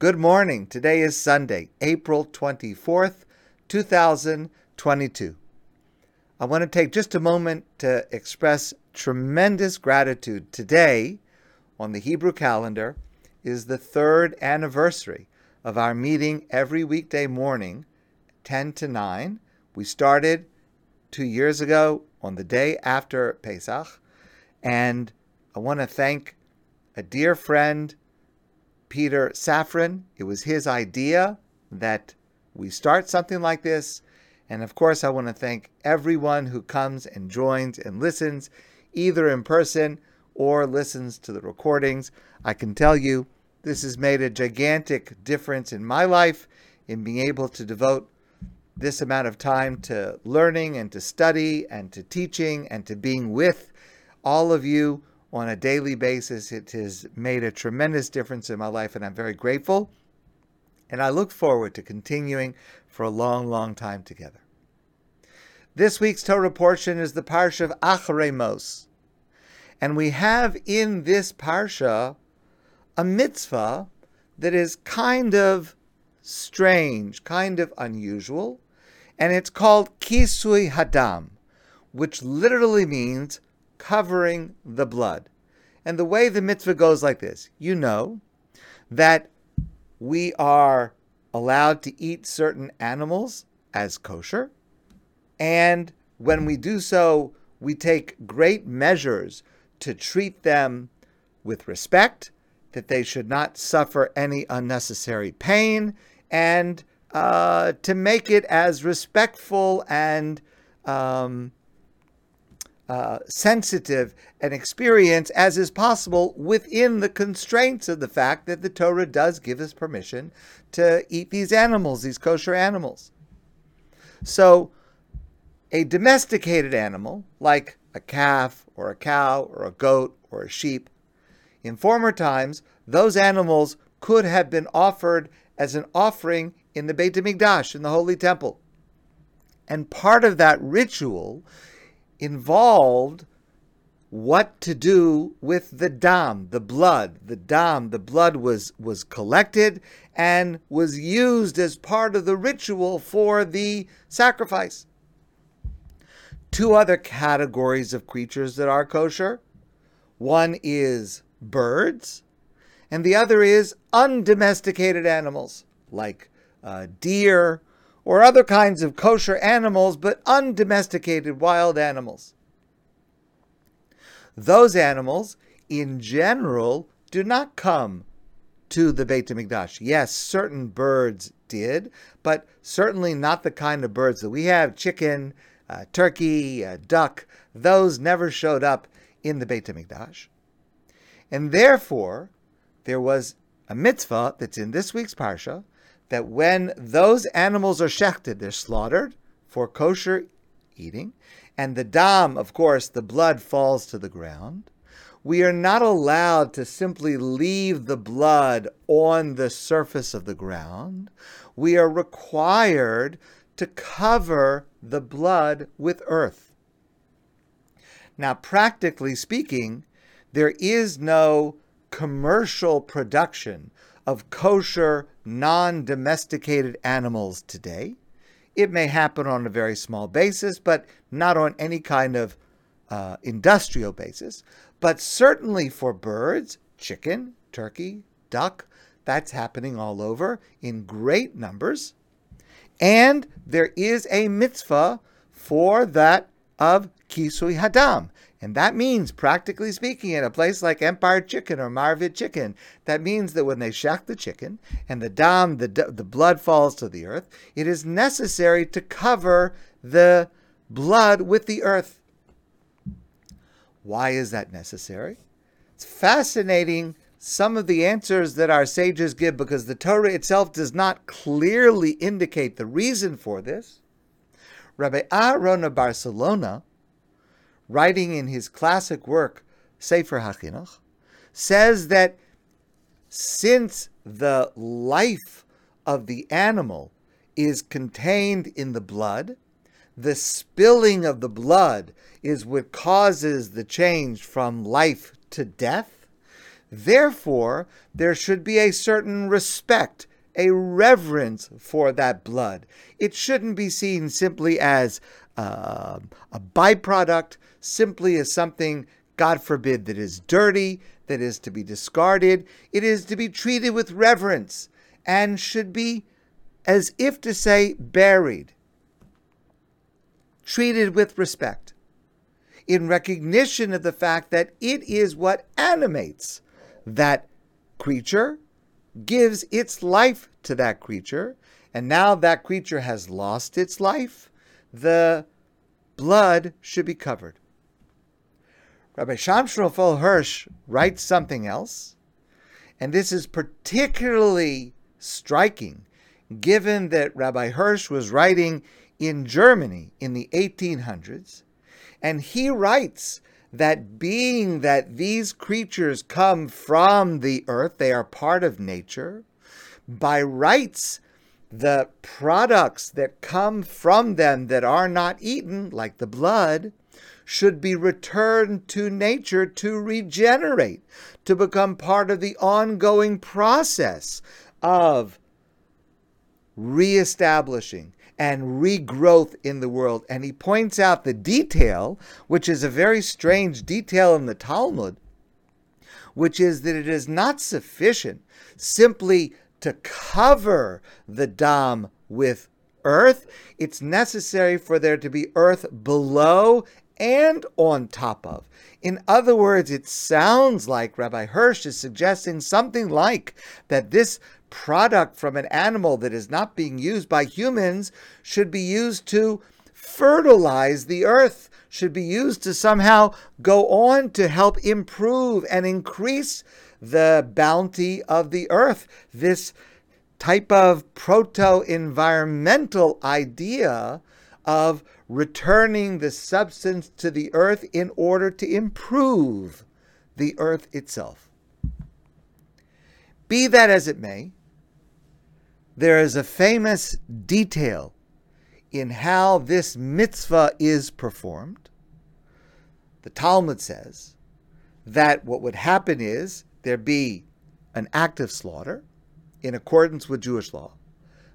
Good morning. Today is Sunday, April 24th, 2022. I want to take just a moment to express tremendous gratitude. Today, on the Hebrew calendar, is the third anniversary of our meeting every weekday morning, 10 to 9. We started two years ago on the day after Pesach, and I want to thank a dear friend Peter Safran. It was his idea that we start something like this. And of course, I want to thank everyone who comes and joins and listens, either in person or listens to the recordings. I can tell you this has made a gigantic difference in my life in being able to devote this amount of time to learning and to study and to teaching and to being with all of you on a daily basis. It has made a tremendous difference in my life, and I'm very grateful. And I look forward to continuing for a long, long time together. This week's Torah portion is the Parsha of Acharei Mos. And we have in this Parsha a mitzvah that is kind of strange, kind of unusual, and it's called Kisui Hadam, which literally means covering the blood. And the way the mitzvah goes like this you know that we are allowed to eat certain animals as kosher, and when we do so, we take great measures to treat them with respect, that they should not suffer any unnecessary pain, and uh, to make it as respectful and um, uh, sensitive an experience as is possible within the constraints of the fact that the Torah does give us permission to eat these animals, these kosher animals. So, a domesticated animal, like a calf or a cow or a goat or a sheep, in former times, those animals could have been offered as an offering in the Beit HaMikdash, in the Holy Temple. And part of that ritual involved what to do with the dam, the blood. The dam, the blood was, was collected and was used as part of the ritual for the sacrifice. Two other categories of creatures that are kosher one is birds, and the other is undomesticated animals like uh, deer or other kinds of kosher animals, but undomesticated wild animals. Those animals, in general, do not come to the Beit HaMikdash. Yes, certain birds did, but certainly not the kind of birds that we have chicken, uh, turkey, uh, duck. Those never showed up in the Beit HaMikdash. And therefore, there was a mitzvah that's in this week's Parsha that when those animals are shechted, they're slaughtered for kosher eating, and the dam, of course, the blood falls to the ground. We are not allowed to simply leave the blood on the surface of the ground. We are required to cover the blood with earth. Now, practically speaking, there is no commercial production of kosher, non domesticated animals today. It may happen on a very small basis, but not on any kind of uh, industrial basis. But certainly for birds, chicken, turkey, duck, that's happening all over in great numbers. And there is a mitzvah for that of Kisui Hadam. And that means, practically speaking, in a place like Empire Chicken or Marvid Chicken, that means that when they shack the chicken and the dam, the, the blood falls to the earth, it is necessary to cover the blood with the earth. Why is that necessary? It's fascinating some of the answers that our sages give because the Torah itself does not clearly indicate the reason for this. Rabbi Aaron of Barcelona writing in his classic work, Sefer HaChinuch, says that since the life of the animal is contained in the blood, the spilling of the blood is what causes the change from life to death. Therefore, there should be a certain respect, a reverence for that blood. It shouldn't be seen simply as uh, a byproduct, simply as something, God forbid, that is dirty, that is to be discarded. It is to be treated with reverence and should be, as if to say, buried, treated with respect, in recognition of the fact that it is what animates that creature, gives its life to that creature, and now that creature has lost its life, the blood should be covered. Rabbi Shamshon Raphael Hirsch writes something else, and this is particularly striking given that Rabbi Hirsch was writing in Germany in the 1800s, and he writes that being that these creatures come from the earth, they are part of nature, by rights, the products that come from them that are not eaten, like the blood, should be returned to nature to regenerate, to become part of the ongoing process of reestablishing and regrowth in the world. And he points out the detail, which is a very strange detail in the Talmud, which is that it is not sufficient simply to cover the dam with earth. It's necessary for there to be earth below and on top of. In other words, it sounds like Rabbi Hirsch is suggesting something like that this product from an animal that is not being used by humans should be used to fertilize the earth, should be used to somehow go on to help improve and increase the bounty of the earth. This type of proto environmental idea of returning the substance to the earth in order to improve the earth itself. Be that as it may, there is a famous detail in how this mitzvah is performed. The Talmud says that what would happen is there be an act of slaughter in accordance with Jewish law.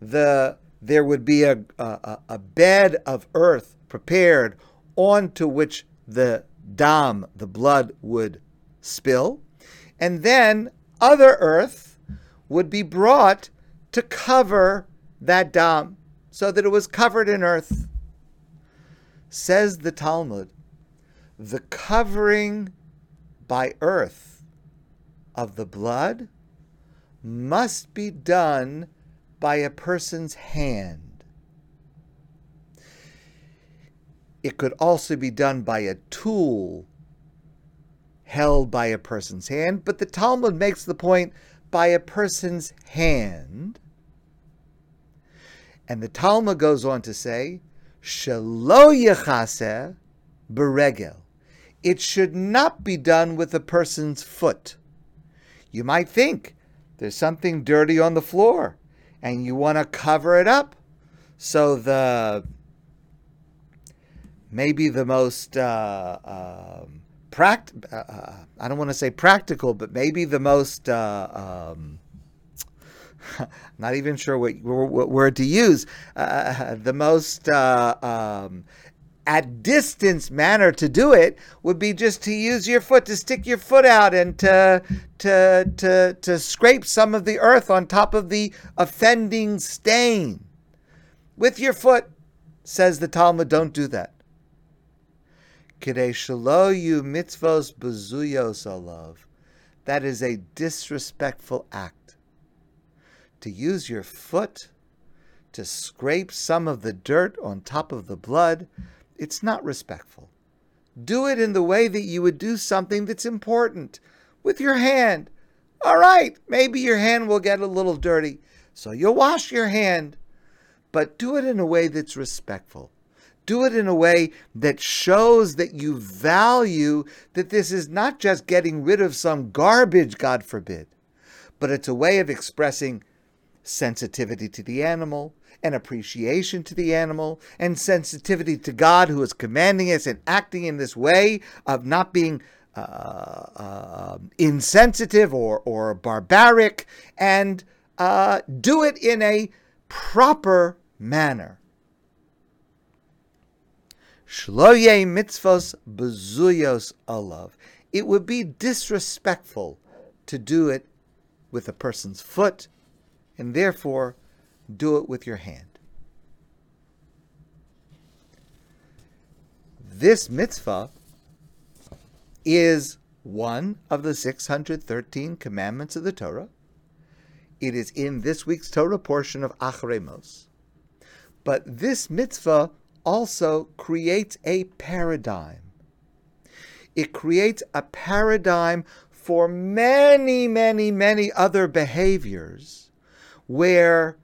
The there would be a, a, a bed of earth prepared onto which the dam, the blood, would spill, and then other earth would be brought to cover that dam so that it was covered in earth. Says the Talmud, the covering by earth of the blood must be done by a person's hand. It could also be done by a tool held by a person's hand, but the Talmud makes the point by a person's hand. And the Talmud goes on to say, Shelo yechase beregel. It should not be done with a person's foot. You might think there's something dirty on the floor and you want to cover it up. So the maybe the most uh, um, pract uh, uh, I don't want to say practical, but maybe the most uh, um, not even sure what, what word to use. Uh, the most um, at distance manner to do it would be just to use your foot to stick your foot out and to to to to scrape some of the earth on top of the offending stain with your foot. Says the Talmud, don't do that. Shaloyu mitzvos bezuyos alav. That is a disrespectful act. To use your foot to scrape some of the dirt on top of the blood, it's not respectful. Do it in the way that you would do something that's important with your hand. All right, maybe your hand will get a little dirty, so you'll wash your hand, but do it in a way that's respectful do it in a way that shows that you value that this is not just getting rid of some garbage, God forbid, but it's a way of expressing sensitivity to the animal, and appreciation to the animal, and sensitivity to God who is commanding us and acting in this way of not being uh, uh, insensitive or, or barbaric, and uh, do it in a proper manner. Shloye mitzvos bezuyos alav. It would be disrespectful to do it with a person's foot, and therefore do it with your hand. This mitzvah is one of the 613 commandments of the Torah. It is in this week's Torah portion of Acharei Mos. But this mitzvah also creates a paradigm. It creates a paradigm for many, many, many other behaviors where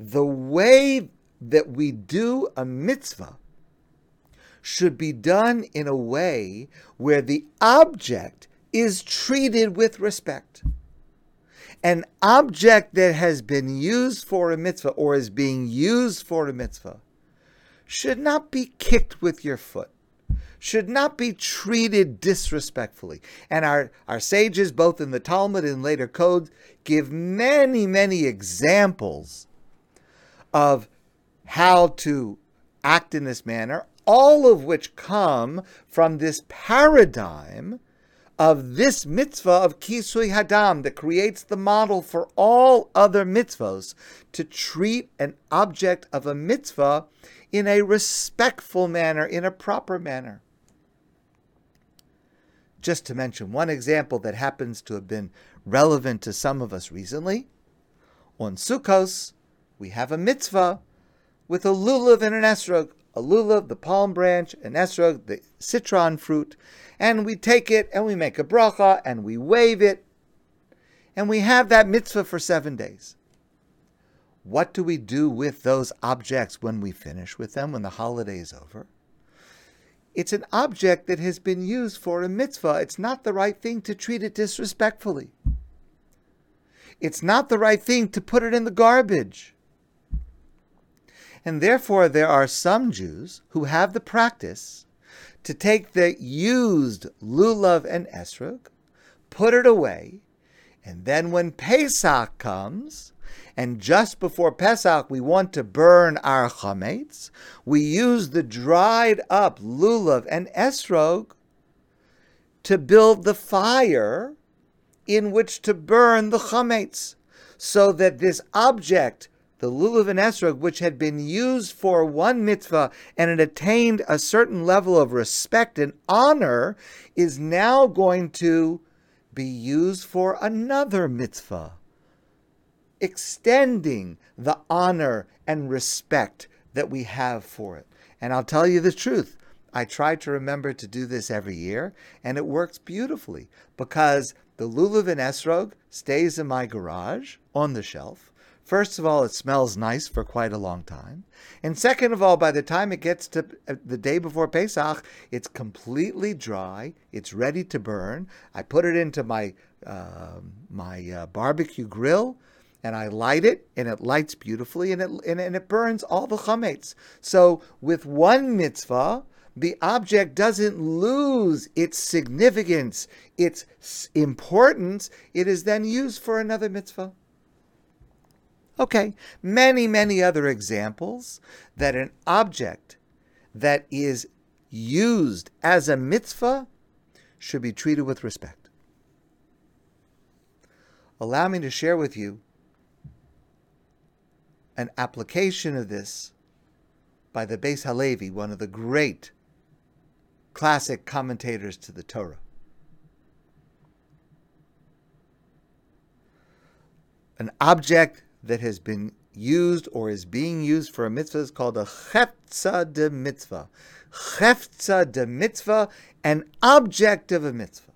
the way that we do a mitzvah should be done in a way where the object is treated with respect. An object that has been used for a mitzvah or is being used for a mitzvah should not be kicked with your foot, should not be treated disrespectfully. And our, our sages, both in the Talmud and later codes, give many, many examples of how to act in this manner, all of which come from this paradigm of this mitzvah of Kisui Hadam that creates the model for all other mitzvahs to treat an object of a mitzvah in a respectful manner, in a proper manner. Just to mention one example that happens to have been relevant to some of us recently, on Sukkos, we have a mitzvah with a lulav and an esrog a lulav, the palm branch, an esrog, the citron fruit, and we take it and we make a bracha and we wave it, and we have that mitzvah for seven days. What do we do with those objects when we finish with them, when the holiday is over? It's an object that has been used for a mitzvah. It's not the right thing to treat it disrespectfully. It's not the right thing to put it in the garbage. And therefore, there are some Jews who have the practice to take the used lulav and esrog, put it away, and then when Pesach comes, and just before Pesach we want to burn our chametz, we use the dried up lulav and esrog to build the fire in which to burn the chametz, so that this object the lulav and esrog, which had been used for one mitzvah and it attained a certain level of respect and honor, is now going to be used for another mitzvah, extending the honor and respect that we have for it. And I'll tell you the truth. I try to remember to do this every year, and it works beautifully because the lulav and esrog stays in my garage on the shelf First of all, it smells nice for quite a long time. And second of all, by the time it gets to uh, the day before Pesach, it's completely dry. It's ready to burn. I put it into my uh, my uh, barbecue grill and I light it, and it lights beautifully, and it and, and it burns all the chametz. So with one mitzvah, the object doesn't lose its significance, its importance. It is then used for another mitzvah. Okay, many, many other examples that an object that is used as a mitzvah should be treated with respect. Allow me to share with you an application of this by the Beis Halevi, one of the great classic commentators to the Torah. An object that has been used or is being used for a mitzvah is called a cheftza de mitzvah. Cheftza de mitzvah, an object of a mitzvah.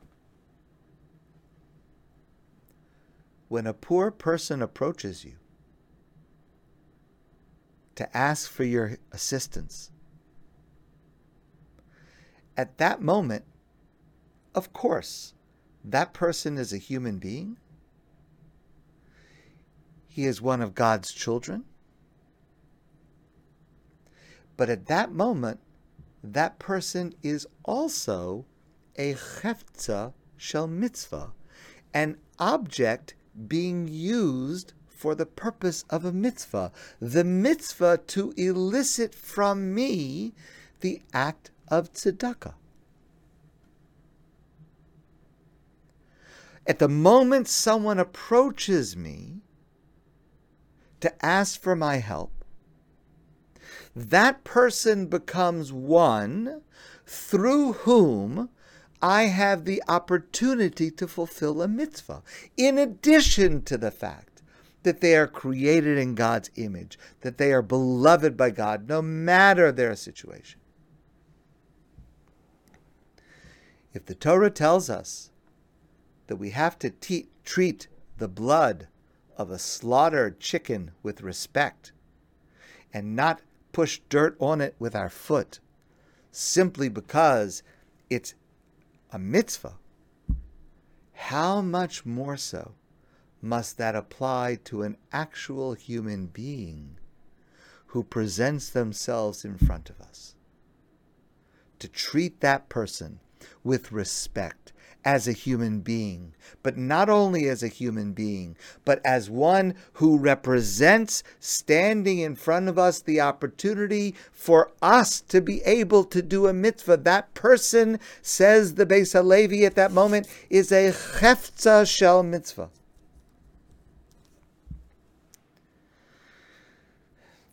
When a poor person approaches you to ask for your assistance, at that moment, of course, that person is a human being he is one of God's children. But at that moment, that person is also a cheftza shel mitzvah, an object being used for the purpose of a mitzvah, the mitzvah to elicit from me the act of tzedakah. At the moment someone approaches me to ask for my help, that person becomes one through whom I have the opportunity to fulfill a mitzvah, in addition to the fact that they are created in God's image, that they are beloved by God, no matter their situation. If the Torah tells us that we have to te- treat the blood of a slaughtered chicken with respect and not push dirt on it with our foot simply because it's a mitzvah, how much more so must that apply to an actual human being who presents themselves in front of us? To treat that person with respect as a human being, but not only as a human being, but as one who represents standing in front of us the opportunity for us to be able to do a mitzvah. That person, says the Beis Halevi at that moment, is a cheftza shel mitzvah.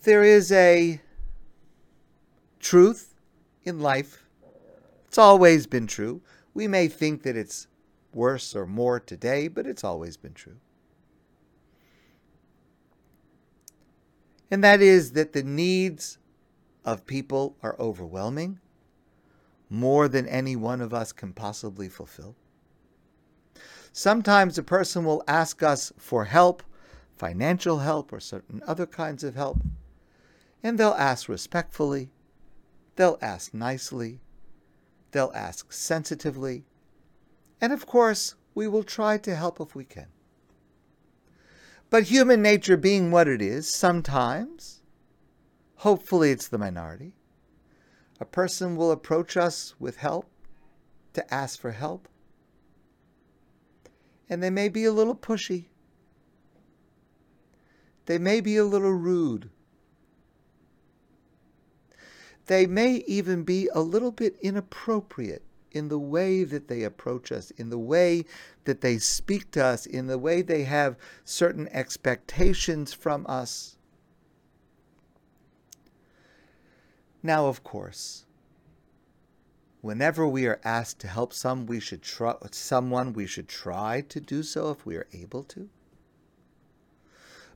There is a truth in life. It's always been true we may think that it's worse or more today, but it's always been true. And that is that the needs of people are overwhelming, more than any one of us can possibly fulfill. Sometimes a person will ask us for help, financial help, or certain other kinds of help, and they'll ask respectfully, they'll ask nicely, They'll ask sensitively. And of course, we will try to help if we can. But human nature being what it is, sometimes, hopefully it's the minority, a person will approach us with help, to ask for help, and they may be a little pushy. They may be a little rude. They may even be a little bit inappropriate in the way that they approach us, in the way that they speak to us, in the way they have certain expectations from us. Now, of course, whenever we are asked to help some, we should try, someone, we should try to do so if we are able to.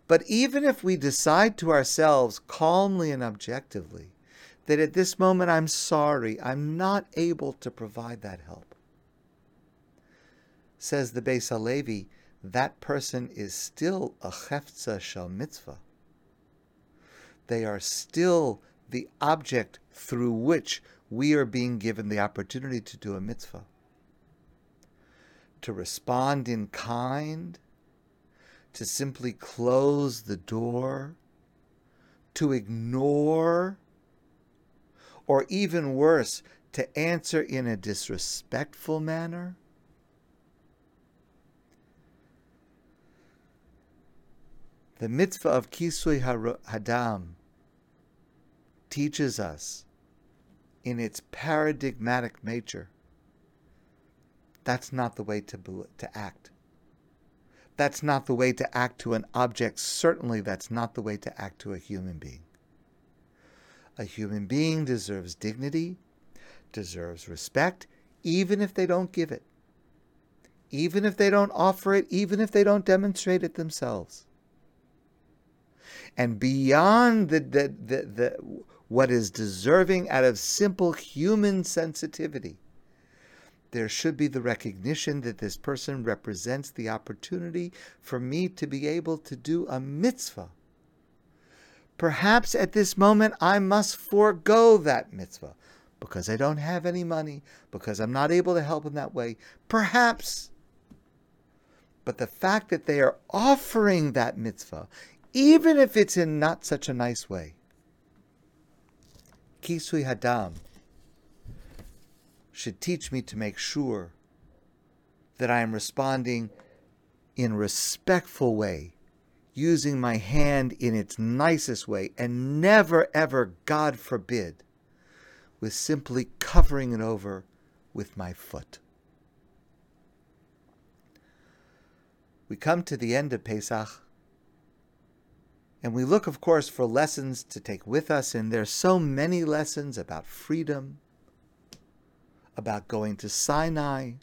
But even if we decide to ourselves calmly and objectively that at this moment I'm sorry, I'm not able to provide that help. Says the Beis Halevi, that person is still a cheftza shel mitzvah. They are still the object through which we are being given the opportunity to do a mitzvah. To respond in kind, to simply close the door, to ignore or even worse, to answer in a disrespectful manner? The mitzvah of Kisui Hadam teaches us in its paradigmatic nature that's not the way to, to act. That's not the way to act to an object. Certainly, that's not the way to act to a human being. A human being deserves dignity, deserves respect, even if they don't give it, even if they don't offer it, even if they don't demonstrate it themselves. And beyond the, the, the, the what is deserving out of simple human sensitivity, there should be the recognition that this person represents the opportunity for me to be able to do a mitzvah Perhaps at this moment I must forego that mitzvah because I don't have any money, because I'm not able to help in that way. Perhaps. But the fact that they are offering that mitzvah, even if it's in not such a nice way, kisui hadam, should teach me to make sure that I am responding in respectful way, using my hand in its nicest way, and never, ever, God forbid, with simply covering it over with my foot. We come to the end of Pesach, and we look, of course, for lessons to take with us, and there's so many lessons about freedom, about going to Sinai.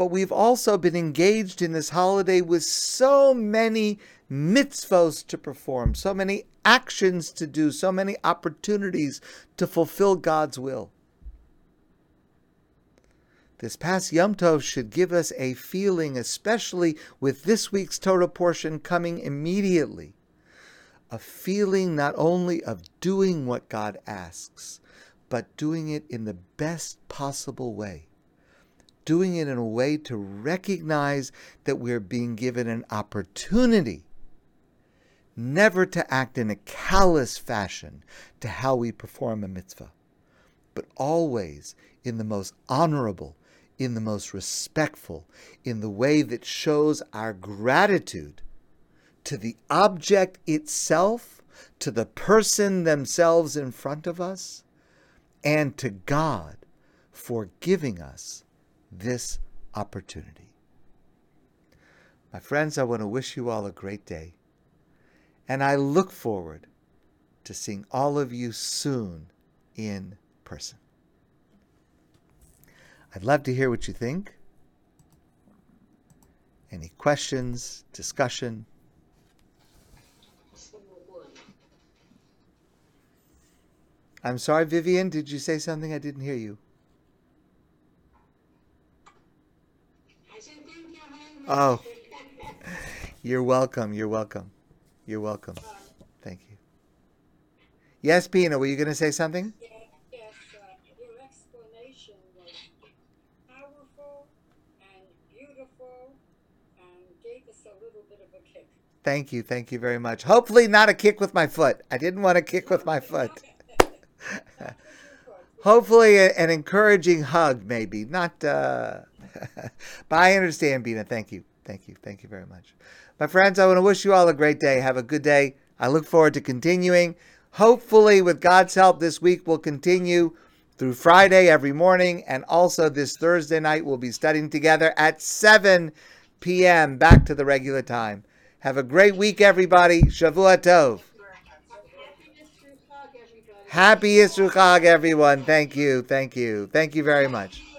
But we've also been engaged in this holiday with so many mitzvos to perform, so many actions to do, so many opportunities to fulfill God's will. This past Yom Tov should give us a feeling, especially with this week's Torah portion coming immediately, a feeling not only of doing what God asks, but doing it in the best possible way. Doing it in a way to recognize that we're being given an opportunity never to act in a callous fashion to how we perform a mitzvah, but always in the most honorable, in the most respectful, in the way that shows our gratitude to the object itself, to the person themselves in front of us, and to God for giving us this opportunity. My friends, I want to wish you all a great day, and I look forward to seeing all of you soon in person. I'd love to hear what you think. Any questions, discussion? I'm sorry, Vivian, did you say something? I didn't hear you. Oh, you're welcome. You're welcome. You're welcome. Thank you. Yes, Pina, were you going to say something? Yes, your explanation was powerful and beautiful and gave us a little bit of a kick. Thank you. Thank you very much. Hopefully, not a kick with my foot. I didn't want to kick with my foot. Hopefully, a- an encouraging hug, maybe. Not, uh... but I understand, Bina. Thank you. Thank you. Thank you very much. My friends, I want to wish you all a great day. Have a good day. I look forward to continuing. Hopefully, with God's help, this week we'll continue through Friday every morning. And also, this Thursday night, we'll be studying together at 7 p.m. back to the regular time. Have a great week, everybody. Shavua Tov. Happy Easter hug, everybody. Happy Yisru Chag, everyone. Thank you. Thank you. Thank you very much.